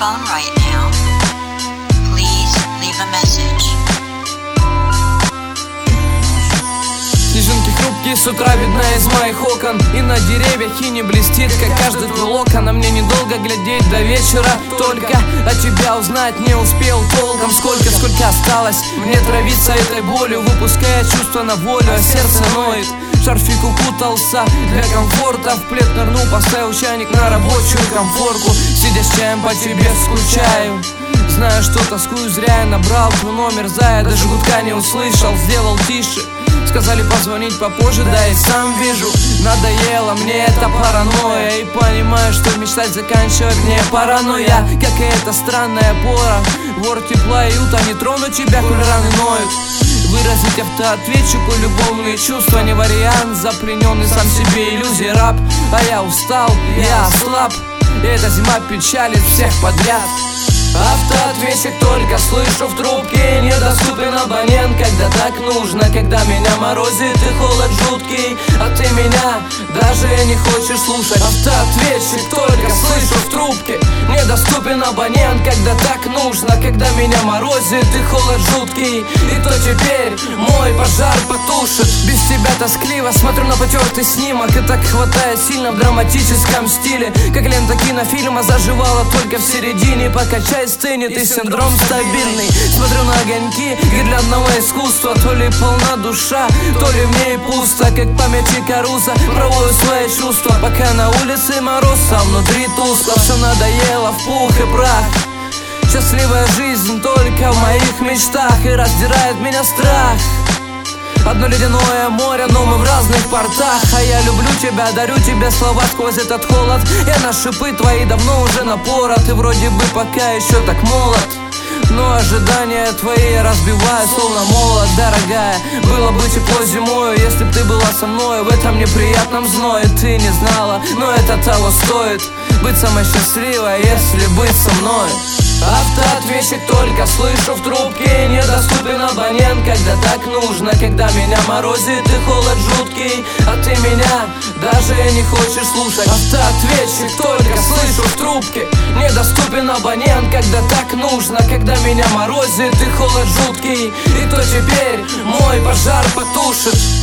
phone right now. Please leave a message. Снежинки хрупкие с утра видна из моих окон. И на деревьях и не блестит, как каждый крылок А на мне недолго глядеть до вечера. Только от тебя узнать не успел толком. Сколько, сколько осталось мне травиться этой болью. Выпуская чувства на волю, а сердце ноет шарфик укутался Для комфорта. В плед нырнул Поставил чайник на рабочую комфорку. Сидя с чаем по тебе скучаю. Знаю, что тоскую зря, я набрал твой номер. Зая Даже гудка не услышал, сделал тише. Сказали позвонить попозже, да и сам вижу. Надоело мне эта паранойя. И понимаю, что мечтать заканчивать мне паранойя. Как и эта странная пора. Вор тепла и ута не трону тебя, коль раны ноют Выразить автоответчику любовные чувства. Не вариант, заплененный сам себе иллюзий раб А я устал, я ослаб. И эта зима печалит всех подряд. Автоответчик только слышу в трубке. Недоступен абонент, когда так нужно. Когда меня морозит и холод жуткий. А ты меня даже не хочешь слушать. Автоответчик только слышу в трубке Недоступен абонент, когда так нужно Когда меня морозит и холод жуткий. И то теперь мой пожар потушит. Без тебя тоскливо смотрю на потертый снимок. И так хватает сильно в драматическом стиле. Как лента кинофильма заживала только в середине. Покачай каждой сцене ты синдром стабильный. Смотрю на огоньки гирляндного искусства То ли полна душа, то ли в ней пусто. Как памяти Каруса проводю свои чувства. Пока на улице мороз, а внутри тускло Все надоело в пух и прах. Счастливая жизнь только в моих мечтах И раздирает меня страх. Одно ледяное море, но мы в разных портах. А я люблю тебя, дарю тебе слова сквозь этот холод. Я на шипы твои давно уже напора Ты вроде бы пока еще так молод. Но ожидания твои разбиваю, словно молот, дорогая. Было бы тепло зимою, если б ты была со мной. В этом неприятном зное ты не знала Но это того стоит Быть самой счастливой, если быть со мной? Автоответчик только слышу в трубке Недоступен абонент, когда так нужно Когда меня морозит и холод жуткий А ты меня даже не хочешь слушать. Автоответчик только слышу в трубке Недоступен абонент, когда так нужно Когда меня морозит и холод жуткий И то теперь мой пожар потушит